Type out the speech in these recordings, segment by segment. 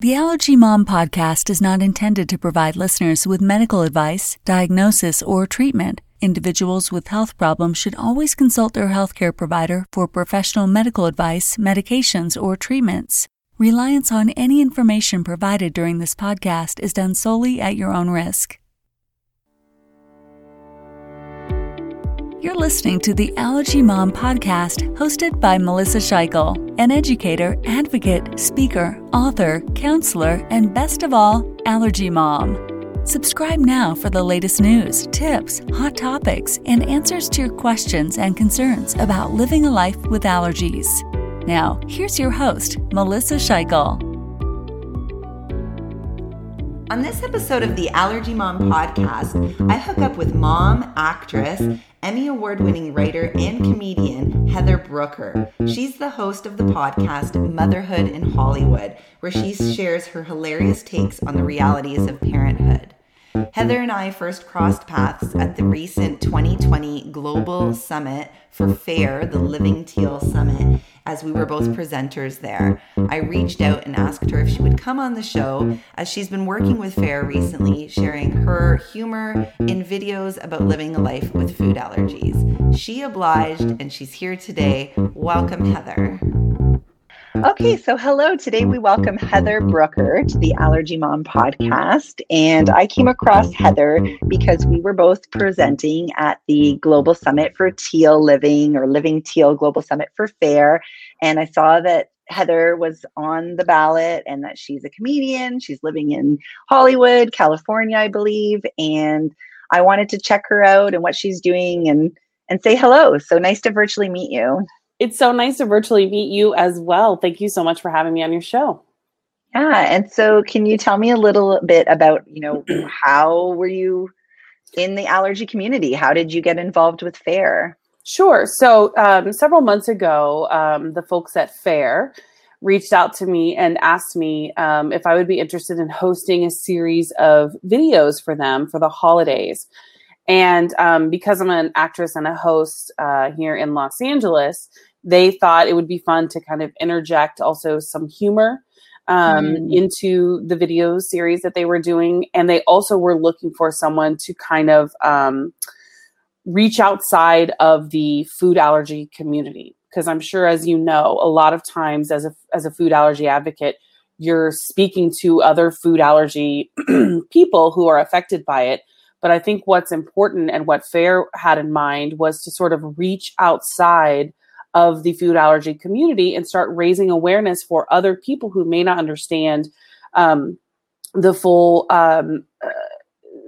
The Allergy Mom podcast is not intended to provide listeners with medical advice, diagnosis, or treatment. Individuals with health problems should always consult their healthcare provider for professional medical advice, medications, or treatments. Reliance on any information provided during this podcast is done solely at your own risk. You're listening to the Allergy Mom podcast, hosted by Melissa Scheichel, an educator, advocate, speaker, author, counselor, and best of all, allergy mom. Subscribe now for the latest news, tips, hot topics, and answers to your questions and concerns about living a life with allergies. Now, here's your host, Melissa Scheichel. On this episode of the Allergy Mom podcast, I hook up with mom, actress, Emmy Award winning writer and comedian Heather Brooker. She's the host of the podcast Motherhood in Hollywood, where she shares her hilarious takes on the realities of parenthood. Heather and I first crossed paths at the recent 2020 Global Summit for FARE, the Living Teal Summit, as we were both presenters there. I reached out and asked her if she would come on the show, as she's been working with FARE recently, sharing her humor in videos about living a life with food allergies. She obliged, and she's here today. Welcome, Heather. Okay, so hello. Today we welcome Heather Brooker to the Allergy Mom podcast. And I came across Heather because we were both presenting at the Global Summit for Teal Living or Living Teal Global Summit for FARE. And I saw that Heather was on the ballot and that she's a comedian. She's living in Hollywood, California, I believe. And I wanted to check her out and what she's doing and and say hello. So nice to virtually meet you. It's so nice to virtually meet you as well. Thank you so much for having me on your show. Yeah, and so can you tell me a little bit about, you know, how were you in the allergy community? How did you get involved with FARE? Sure. So, um, several months ago, um, the folks at FARE reached out to me and asked me um, if I would be interested in hosting a series of videos for them for the holidays. And um, because I'm an actress and a host uh, here in Los Angeles, they thought it would be fun to kind of interject also some humor um, mm. into the video series that they were doing. And they also were looking for someone to kind of um, reach outside of the food allergy community. Because I'm sure, as you know, a lot of times as a, as a food allergy advocate, you're speaking to other food allergy people who are affected by it but I think what's important and what FARE had in mind was to sort of reach outside of the food allergy community and start raising awareness for other people who may not understand um, the full um, uh,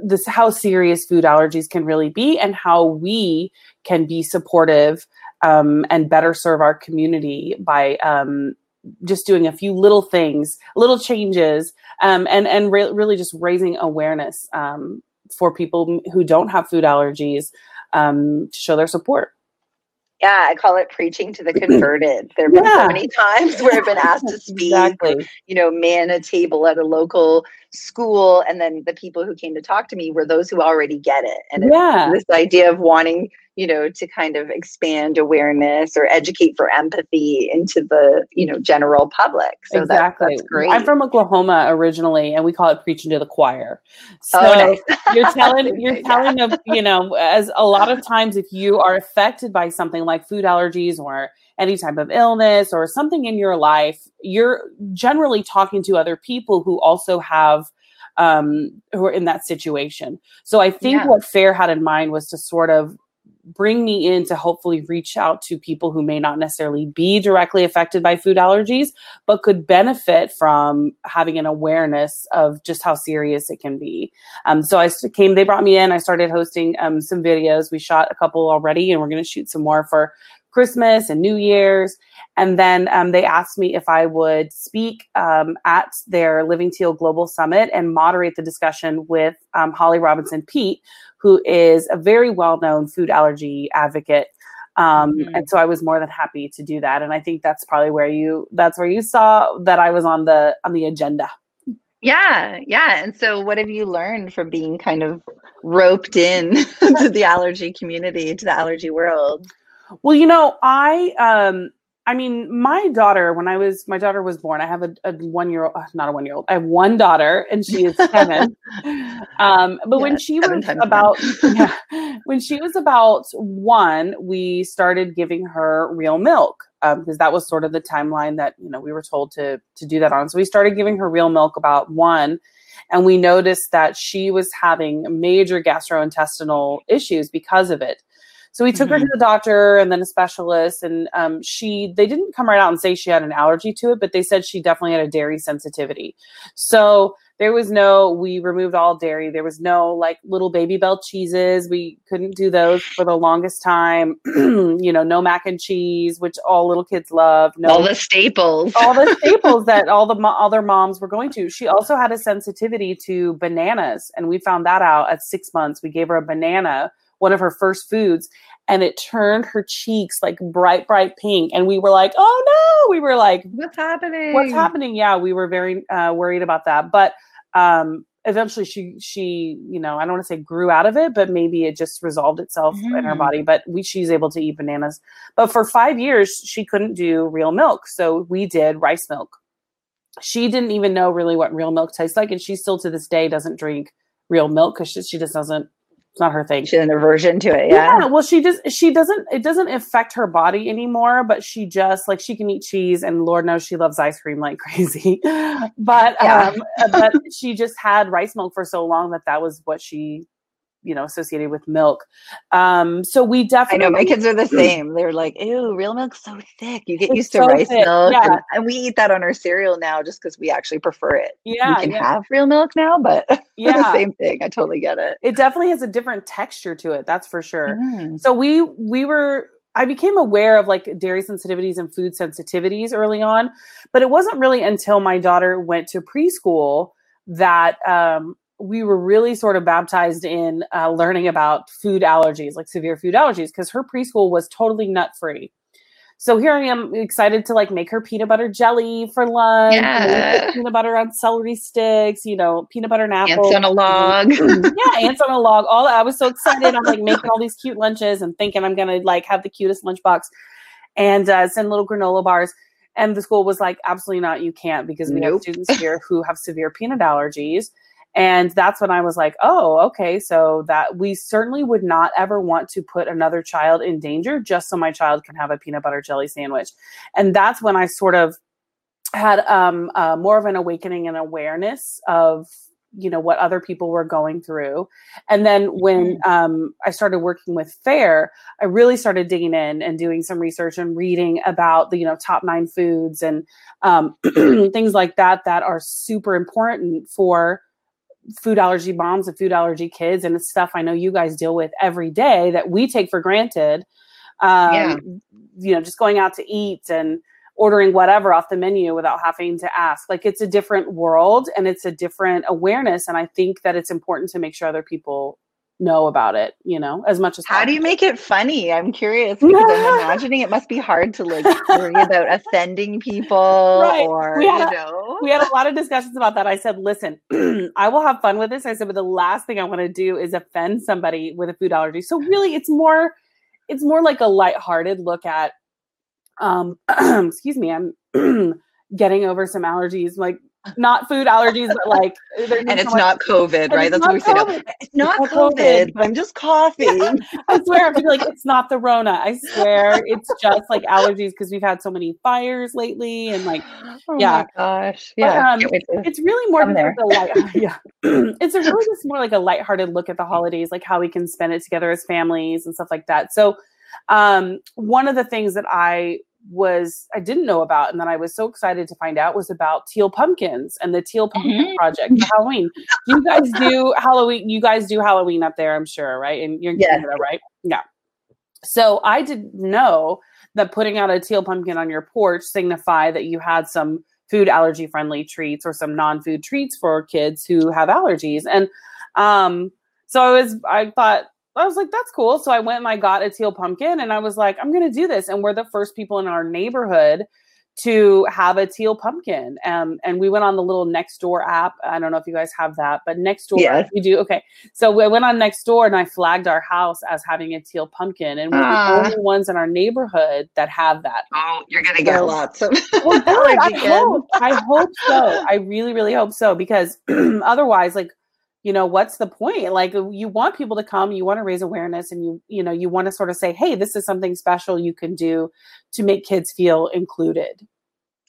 this how serious food allergies can really be and how we can be supportive um, and better serve our community by um, just doing a few little things, little changes, um, and and re- really just raising awareness um, for people who don't have food allergies um, to show their support. Yeah, I call it preaching to the converted. There have been yeah. so many times where I've been asked to speak, exactly. you know, man a table at a local school, and then the people who came to talk to me were those who already get it. And yeah. this idea of wanting you know, to kind of expand awareness or educate for empathy into the, you know, general public. So exactly. That, that's great. I'm from Oklahoma originally, and we call it preaching to the choir. So oh, nice. you're telling, you're telling of, you know, as a lot of times if you are affected by something like food allergies or any type of illness or something in your life, you're generally talking to other people who also have um, who are in that situation. So I think yeah. what FARE had in mind was to sort of bring me in to hopefully reach out to people who may not necessarily be directly affected by food allergies, but could benefit from having an awareness of just how serious it can be. Um, so I came, they brought me in, I started hosting um, some videos. We shot a couple already, and we're going to shoot some more for Christmas and New Year's. And then um, they asked me if I would speak um, at their Living Teal Global Summit and moderate the discussion with um, Holly Robinson Peete, who is a very well known food allergy advocate. Um, mm-hmm. And so I was more than happy to do that. And I think that's probably where you that's where you saw that I was on the on the agenda. Yeah, yeah. And so what have you learned from being kind of roped in to the allergy community, to the allergy world? Well, you know, I um I mean, my daughter, when I was, my daughter was born, I have a, a one year old, uh, not a one year old, I have one daughter and she is seven. um, but yeah, when she was about, yeah, when she was about one, we started giving her real milk because um, that was sort of the timeline that, you know, we were told to, to do that on. So we started giving her real milk about one and we noticed that she was having major gastrointestinal issues because of it. So we took mm-hmm. her to mm-hmm. the doctor and then a specialist, and um, she they didn't come right out and say she had an allergy to it, but they said she definitely had a dairy sensitivity. So there was no we removed all dairy. There was no like little Babybel cheeses. We couldn't do those for the longest time. you know, no mac and cheese, which all little kids love. No, all the staples. all the staples that all the mo- other moms were going to. She also had a sensitivity to bananas, and we found that out at six months. We gave her a banana one of her first foods and it turned her cheeks like bright bright pink and we were like oh no we were like what's happening what's happening yeah we were very uh, worried about that but um eventually she she you know i don't want to say grew out of it but maybe it just resolved itself mm-hmm. in her mm-hmm. body but we she's able to eat bananas but for five years she couldn't do real milk so we did rice milk she didn't even know really what real milk tastes like and she still to this day doesn't drink real milk because she, she just doesn't it's not her thing. She has an aversion to it. Yeah. yeah. Well, she just she doesn't. It doesn't affect her body anymore. But she just like she can eat cheese, and Lord knows she loves ice cream like crazy. but yeah. um, but she just had rice milk for so long that that was what she you know associated with milk um so we definitely i know my kids are the same they're like ew real milk's so thick you get used to so rice thick. milk yeah. and, and, we eat that on our cereal now just because we actually prefer it yeah we can yeah. have real milk now but yeah same thing i totally get it it definitely has a different texture to it that's for sure mm. so we we were I became aware of like dairy sensitivities and food sensitivities early on, but it wasn't really until my daughter went to preschool that um, we were really sort of baptized in uh, learning about food allergies, like severe food allergies, because her preschool was totally nut free. So here I am excited to like make her peanut butter jelly for lunch. Yeah. Peanut butter on celery sticks, you know, peanut butter and apple. Ants on a log. yeah, ants on a log. All I was so excited. I'm like making all these cute lunches and thinking I'm gonna like have the cutest lunchbox and uh, send little granola bars. And the school was like, absolutely not, you can't because we nope. have students here who have severe peanut allergies. And that's when I was like, oh, okay. So that we certainly would not ever want to put another child in danger just so my child can have a peanut butter jelly sandwich. And that's when I sort of had um, uh, more of an awakening and awareness of you know what other people were going through and then when mm-hmm. um, i started working with FARE i really started digging in and doing some research and reading about the you know top nine foods and um, things like that that are super important for food allergy moms and food allergy kids and it's stuff I know you guys deal with every day that we take for granted. Um, yeah. you know, just going out to eat and ordering whatever off the menu without having to ask. Like it's a different world and it's a different awareness. And I think that it's important to make sure other people know about it, you know, as much as How possible. do you make it funny? I'm curious because I'm imagining it must be hard to like worry about offending people right. or we had, you know. A, we had a lot of discussions about that. I said, listen, I will have fun with this. I said, but the last thing I want to do is offend somebody with a food allergy. So really it's more it's more like a lighthearted look at um excuse me, I'm getting over some allergies. Like not food allergies, but like, and it's so not COVID, right? That's what we say. No, it's not, it's COVID, COVID, but I'm just coughing. I swear, I'm like, it's not the Rona. I swear, it's just like allergies because we've had so many fires lately, and like, oh yeah, gosh, yeah. But, um, it's really more a light, yeah. it's a really just more like a lighthearted look at the holidays, like how we can spend it together as families and stuff like that. So, um, one of the things that I was I didn't know about and then I was so excited to find out was about teal pumpkins and the teal pumpkin mm-hmm. project for Halloween. you guys do Halloween you guys do Halloween up there, I'm sure, right? And you're in yeah. Canada, right? Yeah. So I didn't know that putting out a teal pumpkin on your porch signified that you had some food allergy friendly treats or some non-food treats for kids who have allergies. And um so I was I thought I was like, that's cool. So I went and I got a teal pumpkin and I was like, I'm going to do this. And we're the first people in our neighborhood to have a teal pumpkin. Um, and we went on the little Nextdoor app. I don't know if you guys have that, but Nextdoor, Yes. you do. Okay. So we went on Nextdoor and I flagged our house as having a teal pumpkin. And we're Ah. the only ones in our neighborhood that have that. Oh, you're gonna get So- lots of Well, good. I hope. I hope so. I really, really hope so because otherwise, like, you know, what's the point? Like, uh, you want people to come, you want to raise awareness, and you, you know, you want to sort of say, hey, this is something special you can do to make kids feel included.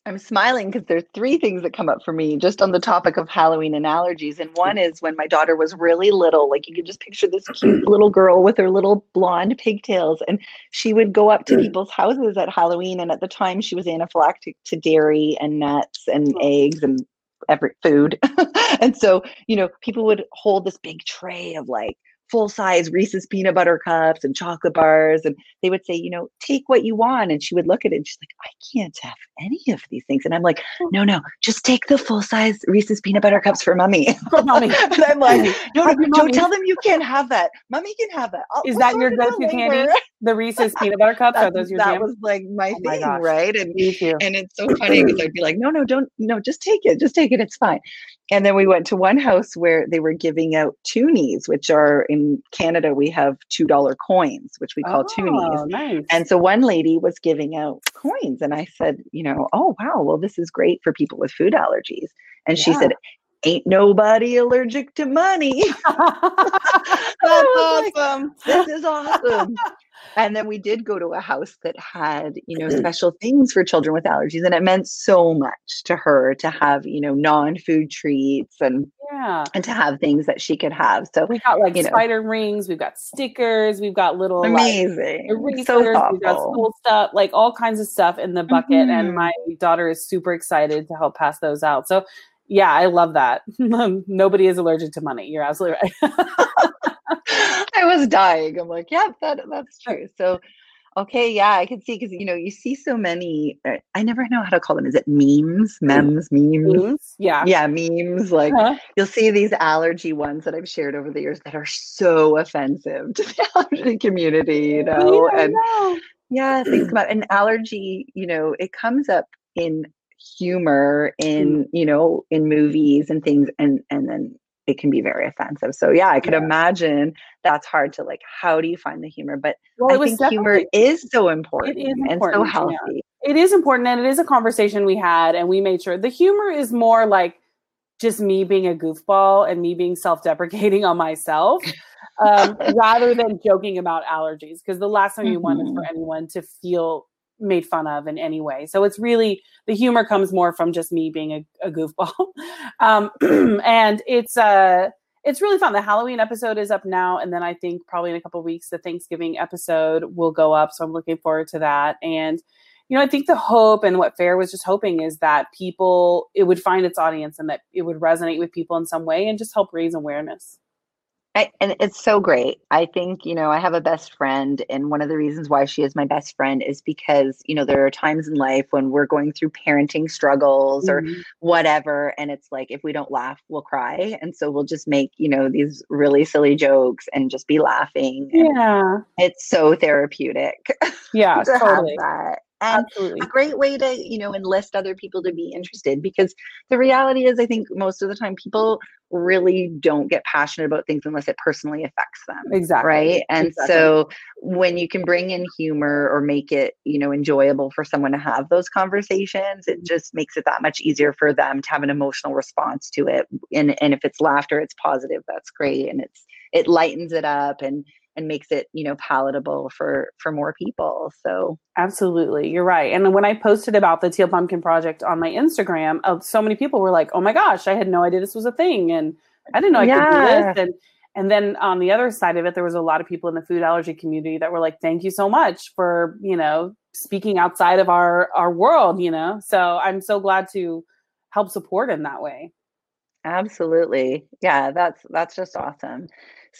I'm smiling because there's three things that come up for me just on the topic of Halloween and allergies. And one mm. is when my daughter was really little, like you could just picture this cute little girl with her little blonde pigtails. And she would go up to mm. people's houses at Halloween. And at the time, she was anaphylactic to dairy and nuts and eggs and every food. and so, you know, people would hold this big tray of like, full size Reese's peanut butter cups and chocolate bars. And they would say, you know, take what you want. And she would look at it and she's like, I can't have any of these things. And I'm like, no, no, just take the full size Reese's peanut butter cups for mommy. For mommy. and I'm like, no, no, don't mommy. tell them you can't have that. Mommy can have that. I'll- Is we'll that your it go-to candy? The Reese's peanut butter cups are those your that jam? was like my Oh thing, gosh. right? And Me too. and it's so funny because I'd be like, no, no, don't, no, just take it, just take it, it's fine. And then we went to one house where they were giving out toonies, which are in Canada, we have $2 coins, which we call toonies. Oh, nice. And so one lady was giving out coins, and I said, you know, oh, wow, well, this is great for people with food allergies. And she said, ain't nobody allergic to money. That's was like, awesome. this is awesome. And then we did go to a house that had, you know, special things for children with allergies. And it meant so much to her to have, you know, non-food treats and Yeah. and to have things that she could have. So We got like You know. spider rings, we've got stickers, we've got little like amazing. erasers, So we've got thoughtful. school stuff, like all kinds of stuff in the bucket. And Mhm. my daughter is super excited to help pass those out. So yeah, I love that. Nobody is allergic to money. You're absolutely right. I was dying. I'm like, yep, that that's true. So, okay, yeah, I can see because you know you see so many. uh, I never know how to call them. Is it memes, memes, memes? Memes? Yeah. Yeah, memes. Like Huh? you'll see these allergy ones that I've shared over the years that are so offensive to the allergy community. You know, Yeah, and know. yeah, things come. And allergy, you know, it comes up in humor, in you know, in movies and things, and and then it can be very offensive. So yeah, I could Yeah. imagine that's hard to like. How do you find the humor? But Well, I it was think humor is so important, is and so important, yeah. healthy. it is important and it is a conversation we had and we made sure the humor is more like just me being a goofball and me being self-deprecating on myself um, rather than joking about allergies because the last thing you want is for anyone to feel made fun of in any way. So it's really the humor comes more from just me being a, a goofball. Um, and it's uh it's really fun. The halloween episode is up now and then i think probably in a couple weeks the thanksgiving episode will go up so i'm looking forward to that. And you know, I think the hope and what FARE was just hoping is that people, it would find its audience and that it would resonate with people in some way and just help raise awareness. I, and it's so great. I think, you know, I have a best friend, and one of the reasons why she is my best friend is because, you know, there are times in life when we're going through parenting struggles or Mhm. whatever. And it's like, if we don't laugh, we'll cry. And so we'll just make, you know, these really silly jokes and just be laughing. Yeah. it's so therapeutic Yeah, to totally. have that. And Absolutely. a great way to you know enlist other people to be interested because the reality is i think most of the time people really don't get passionate about things unless it personally affects them Exactly. right and Exactly. so when you can bring in humor or make it you know enjoyable for someone to have those conversations it mm-hmm. just makes it that much easier for them to have an emotional response to it and and if it's laughter it's positive that's great and it's it lightens it up and and makes it you know palatable for for more people so Absolutely. You're right. And when I posted about the Teal Pumpkin Project on my Instagram, uh, so many people were like, oh my gosh, I had no idea this was a thing. And I didn't know I could Yeah. do this. And and then on the other side of it, there was a lot of people in the food allergy community that were like, thank you so much for, you know, speaking outside of our our world, you know. So I'm so glad to help support in that way. Absolutely. Yeah, that's that's just awesome.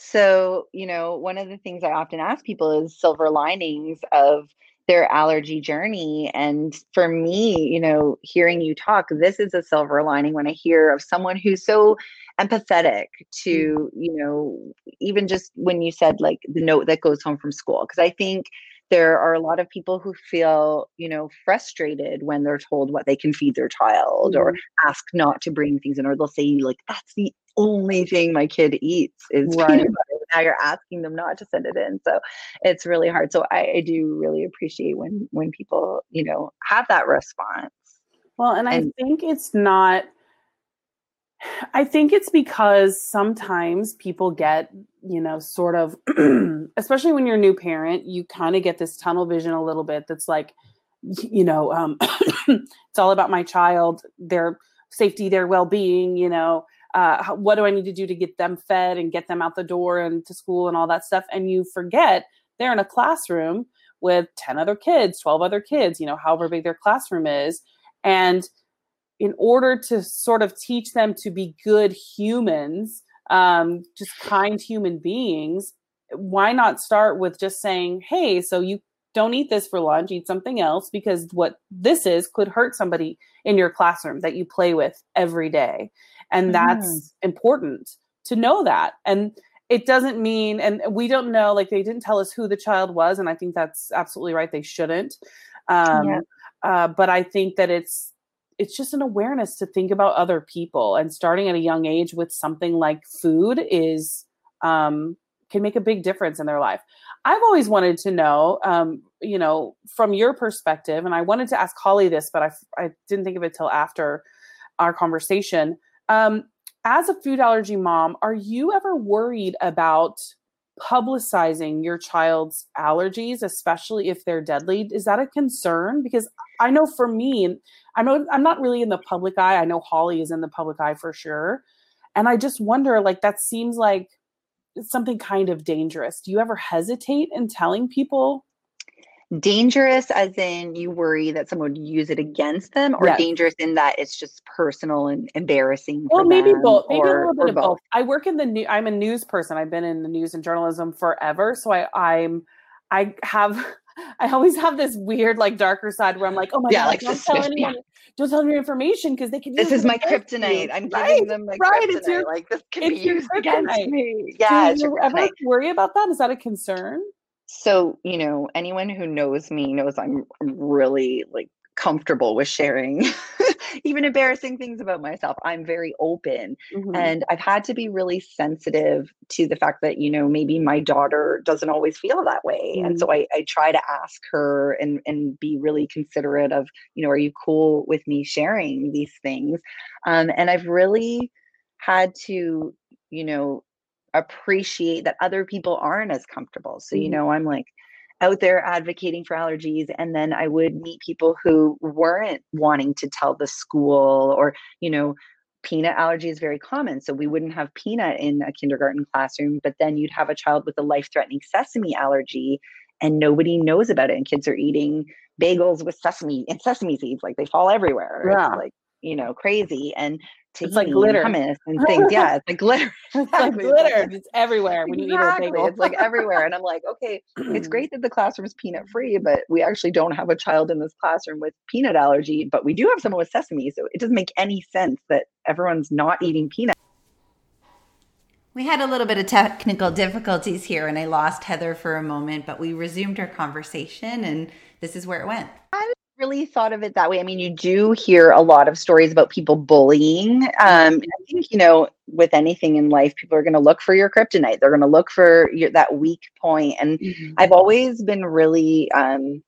So, you know, one of the things I often ask people is silver linings of their allergy journey. And for me, you know, hearing you talk, this is a silver lining when I hear of someone who's so empathetic mm. to, you know, even just when you said like the note that goes home from school. Because I think there are a lot of people who feel you know frustrated when they're told what they can feed their child mm-hmm. or ask not to bring things in or they'll say like that's the only thing my kid eats is right. peanut butter now you're asking them not to send it in so it's really hard so I, I do really appreciate when when people you know have that response well and, and i think it's not I think it's because sometimes people get, you know, sort of, especially when you're a new parent, you kind of get this tunnel vision a little bit that's like, you know, um, it's all about my child, their safety, their well being, you know, uh, what do I need to do to get them fed and get them out the door and to school and all that stuff. And you forget they're in a classroom with 10 other kids, 12 other kids, you know, however big their classroom is. And in order to sort of teach them to be good humans, um, just kind human beings, why not start with just saying, hey, so you don't eat this for lunch, eat something else, because what this is could hurt somebody in your classroom that you play with every day. And that's mm. important to know that. And it doesn't mean, and we don't know, like they didn't tell us who the child was. And I think that's absolutely right. They shouldn't. Um, yeah. uh, but I think that it's it's just an awareness to think about other people and starting at a young age with something like food is um, can make a big difference in their life. I've always wanted to know um, you know from your perspective and i wanted to ask holly this but i, I didn't think of it till after our conversation. Um, as a food allergy mom are you ever worried about publicizing your child's allergies, especially if they're deadly, is that a concern? Because I know for me, I know I'm not really in the public eye. I know Holly is in the public eye for sure. And I just wonder, like, that seems like something kind of dangerous. Do you ever hesitate in telling people dangerous as in you worry that someone would use it against them or yes. dangerous in that it's just personal and embarrassing well maybe both maybe or, a little bit of both. both. i work in the new i'm a news person i've been in the news and journalism forever so i i'm i have I always have this weird, like, darker side where I'm like, oh my yeah, god, like don't tell anyone, don't tell them your information because they can. This is my kryptonite. I'm right, giving them my right. kryptonite. It's your, like this can be used against me. Yeah. Do you ever worry about that? Is that a concern? So you know anyone who knows me knows i'm really like comfortable with sharing even embarrassing things about myself i'm very open mm-hmm. and i've had to be really sensitive to the fact that you know maybe my daughter doesn't always feel that way mm-hmm. and so I, I try to ask her and and be really considerate of you know are you cool with me sharing these things um, and i've really had to you know appreciate that other people aren't as comfortable. So, you mm-hmm. know, I'm like out there advocating for allergies and then I would meet people who weren't wanting to tell the school or, you know, peanut allergy is very common. So we wouldn't have peanut in a kindergarten classroom, but then you'd have a child with a life-threatening sesame allergy and nobody knows about it and kids are eating bagels with sesame and sesame seeds like they fall everywhere. Yeah. It's like, you know, crazy and it's like glitter hummus and things. Yeah, it's like glitter. it's like glitter. It's, everywhere when exactly. you eat a bagel. it's like everywhere. And I'm like, okay, it's great that the classroom is peanut free, but we actually don't have a child in this classroom with peanut allergy, but we do have someone with sesame. So it doesn't make any sense that everyone's not eating peanut. We had a little bit of technical difficulties here and I lost Heather for a moment, but we resumed our conversation and this is where it went. I really thought of it that way. I mean, you do hear a lot of stories about people bullying. Um, I think, you know, with anything in life, people are going to look for your kryptonite. They're going to look for your, that weak point. And mm-hmm. I've always been really, um,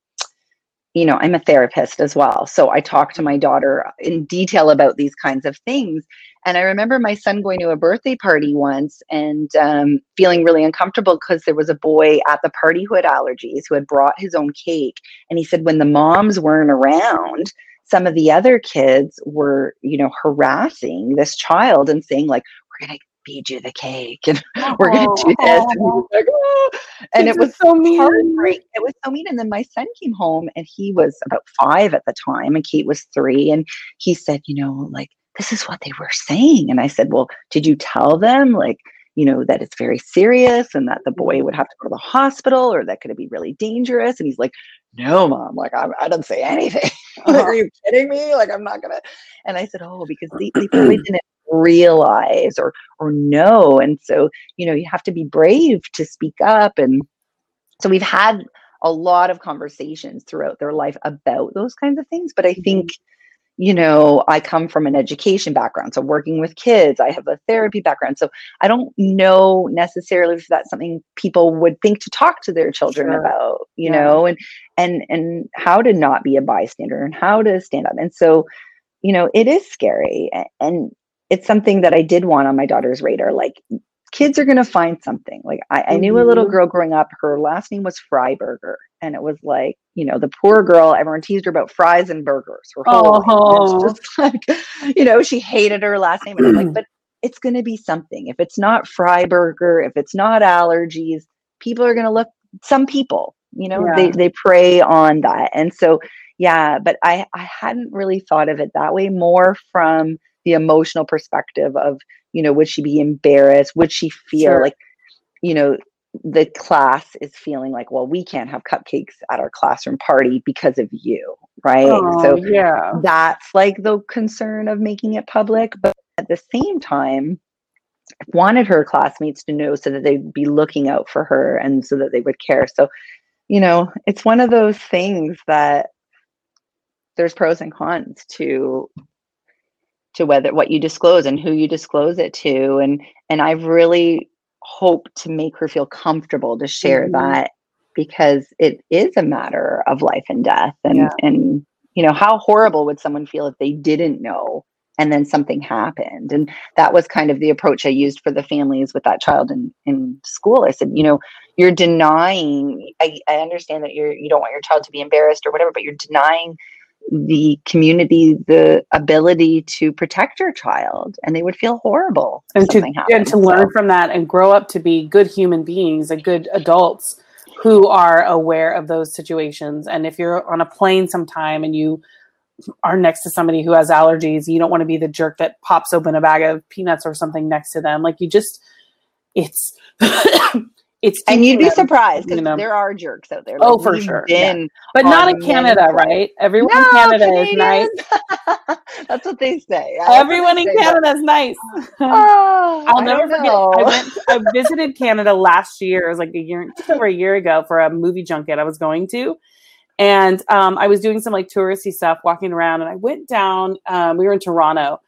you know, I'm a therapist as well. So I talk to my daughter in detail about these kinds of things. And I remember my son going to a birthday party once and um, feeling really uncomfortable because there was a boy at the party who had allergies, who had brought his own cake. And he said, when the moms weren't around, some of the other kids were, you know, harassing this child and saying, like, we're going to feed you the cake and we're going to do this. And, like, oh. and it was so mean. It was so mean. And then my son came home and he was about five at the time and Kate was three. And he said, you know, like, this is what they were saying. And I said, well, did you tell them like, you know, that it's very serious and that the boy would have to go to the hospital or that could be really dangerous? And he's like, no, mom, like I, I didn't say anything. like, uh-huh. are you kidding me? Like, I'm not gonna. And I said, oh, because they, they probably didn't realize or or know. And so, you know, you have to be brave to speak up. And so we've had a lot of conversations throughout their life about those kinds of things. But I mm-hmm. think, you know, I come from an education background. So working with kids, I have a therapy background. So I don't know necessarily if that's something people would think to talk to their children Sure. about, you Yeah. know, and and and how to not be a bystander and how to stand up. And so, you know, it is scary. And it's something that I did want on my daughter's radar. Like kids are going to find something. Like I, I knew a little Mhm. girl growing up, her last name was Freiberger. And it was like, you know, the poor girl, everyone teased her about fries and burgers. Her whole Oh. It's just like, you know, she hated her last name. And I'm like, but it's going to be something. If it's not Freiberger, if it's not allergies, people are going to look, some people, you know, they, Yeah. they prey on that. And so, yeah, but I, I hadn't really thought of it that way, more from the emotional perspective of, you know, would she be embarrassed? Would she feel Sure. like, you know, the class is feeling like, well, we can't have cupcakes at our classroom party because of you, right? Oh, so yeah. that's like the concern of making it public. But at the same time, wanted her classmates to know so that they'd be looking out for her and so that they would care. So, you know, it's one of those things that there's pros and cons to to whether what you disclose and who you disclose it to and and I've really hoped to make her feel comfortable to share Mhm. that because it is a matter of life and death and Yeah. and you know how horrible would someone feel if they didn't know and then something happened and that was kind of the approach i used for the families with that child in, in school i said you know you're denying I, I understand that you're you don't want your child to be embarrassed or whatever but you're denying the community the ability to protect your child and they would feel horrible and to something happened and to learn from that and grow up to be good human beings and good adults who are aware of those situations. And if you're on a plane sometime and you are next to somebody who has allergies you don't want to be the jerk that pops open a bag of peanuts or something next to them. Like you just it's it's and you'd be surprised because you know. there are jerks out there Oh, for we've sure, yeah. but not in canada right everyone in No, canada is nice That's what they say. I everyone in say canada is nice Oh, I'll never forget. I went. I visited Canada last year. It was like a year, just over a year ago, for a movie junket I was going to, and um, I was doing some like touristy stuff, walking around, and I went down. Um, we were in Toronto,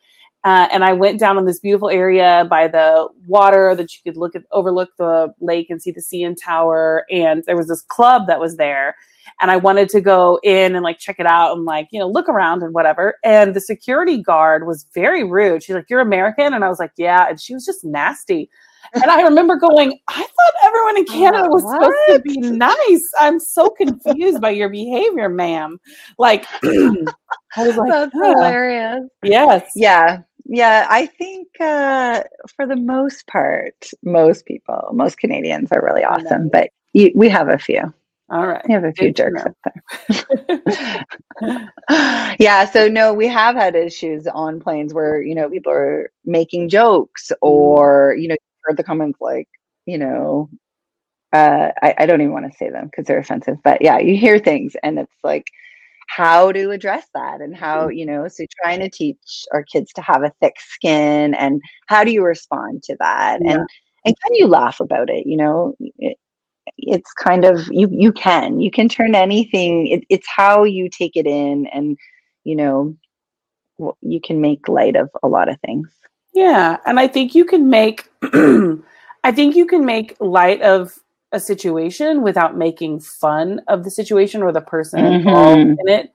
uh, and I went down on this beautiful area by the water that you could look at, overlook the lake and see the CN Tower. And there was this club that was there, and I wanted to go in and like check it out and like you know look around and whatever. And the security guard was very rude. She's like, "You're American," and I was like, "Yeah," and she was just nasty. And I remember going, I thought everyone in Canada was supposed to be nice. I'm so confused by your behavior, ma'am. Like, I was like, That's "Huh, hilarious. yes, Yeah. Yeah. I think uh, for the most part, most people, most Canadians are really awesome, but you, we have a few. all right. We have a few Good jerks out there. yeah, so no, we have had issues on planes where you know people are making jokes, or you know, heard the comments like, you know, uh, I, I don't even want to say them because they're offensive, but yeah, you hear things, and it's like how to address that, and how mm. you know, so trying to teach our kids to have a thick skin, and how do you respond to that, Yeah. and and can you laugh about it, you know. It, it's kind of you you can you can turn anything it, it's how you take it in and you know you can make light of a lot of things Yeah, and I think you can make I think you can make light of a situation without making fun of the situation or the person involved Mhm. in it.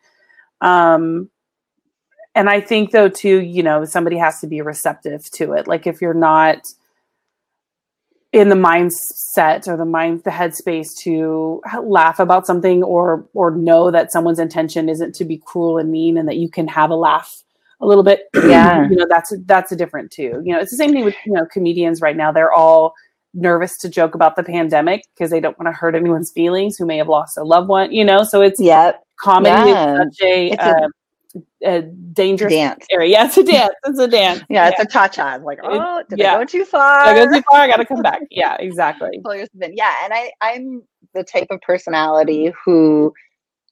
Um and I think though too, you know, somebody has to be receptive to it. Like if you're not in the mindset or the mind the headspace to laugh about something or or know that someone's intention isn't to be cruel and mean and that you can have a laugh a little bit Yeah. you know that's that's a different too you know it's the same thing with you know comedians right now they're all nervous to joke about the pandemic because they don't want to hurt anyone's feelings who may have lost a loved one you know so it's yep comedy Yeah. is such a, a- uh, a dangerous dance area yeah it's a dance it's a dance yeah it's a cha-cha It's like oh did yeah. i go too far I go too far, I gotta come back. Yeah, exactly. Pull your spin. yeah and i i'm the type of personality who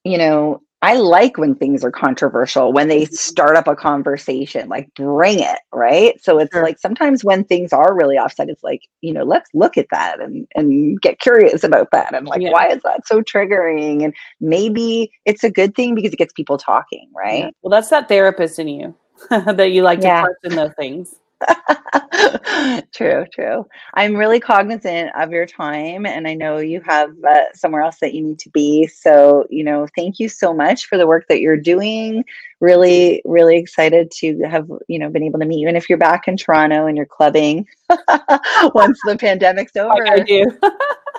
you know I like when things are controversial, when they mm-hmm. start up a conversation, like bring it, right? So it's Sure. like sometimes when things are really offset, it's like, you know, let's look at that and and get curious about that and like Yeah. why is that so triggering? And maybe it's a good thing because it gets people talking, right? Yeah. Well, that's that therapist in you that you like to parse in those things. true, true. I'm really cognizant of your time, and I know you have uh, somewhere else that you need to be. So, you know, thank you so much for the work that you're doing. Really, really excited to have you know been able to meet you. And if you're back in Toronto and you're clubbing once the pandemic's over, Like I do.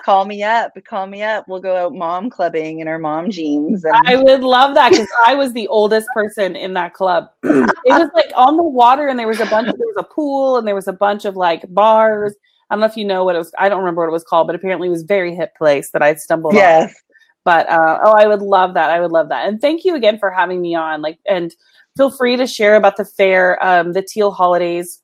Call me up. Call me up. We'll go out mom clubbing in our mom jeans. And I would love that because I was the oldest person in that club. it was like on the water, and there was a bunch. Of, there was a pool, and there was a bunch of like bars. I don't know if you know what it was. I don't remember what it was called, but apparently it was a very hip place that I stumbled on. yes, But uh, oh, I would love that. I would love that. And thank you again for having me on. Like, and feel free to share about the FARE, um, the Teal Holidays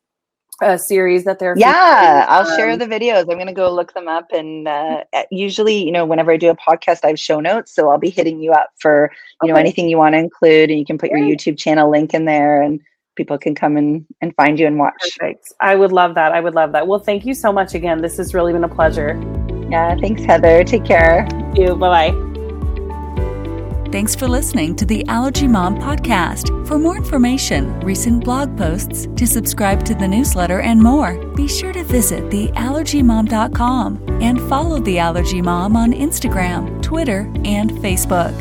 uh, series that they're. Yeah. I'll share Um, the videos. I'm going to go look them up. And uh, usually, you know, whenever I do a podcast, I have show notes. So I'll be hitting you up for, you know, anything you want to include. And you can put your YouTube channel link in there and people can come and, and find you and watch. Perfect. I would love that. I would love that. Well, thank you so much again. This has really been a pleasure. Yeah, thanks, Heather. Take care. Thank you. Bye bye. Thanks for listening to the Allergy Mom podcast. For more information, recent blog posts, to subscribe to the newsletter, and more, be sure to visit theallergymom.com and follow The Allergy Mom on Instagram, Twitter, and Facebook.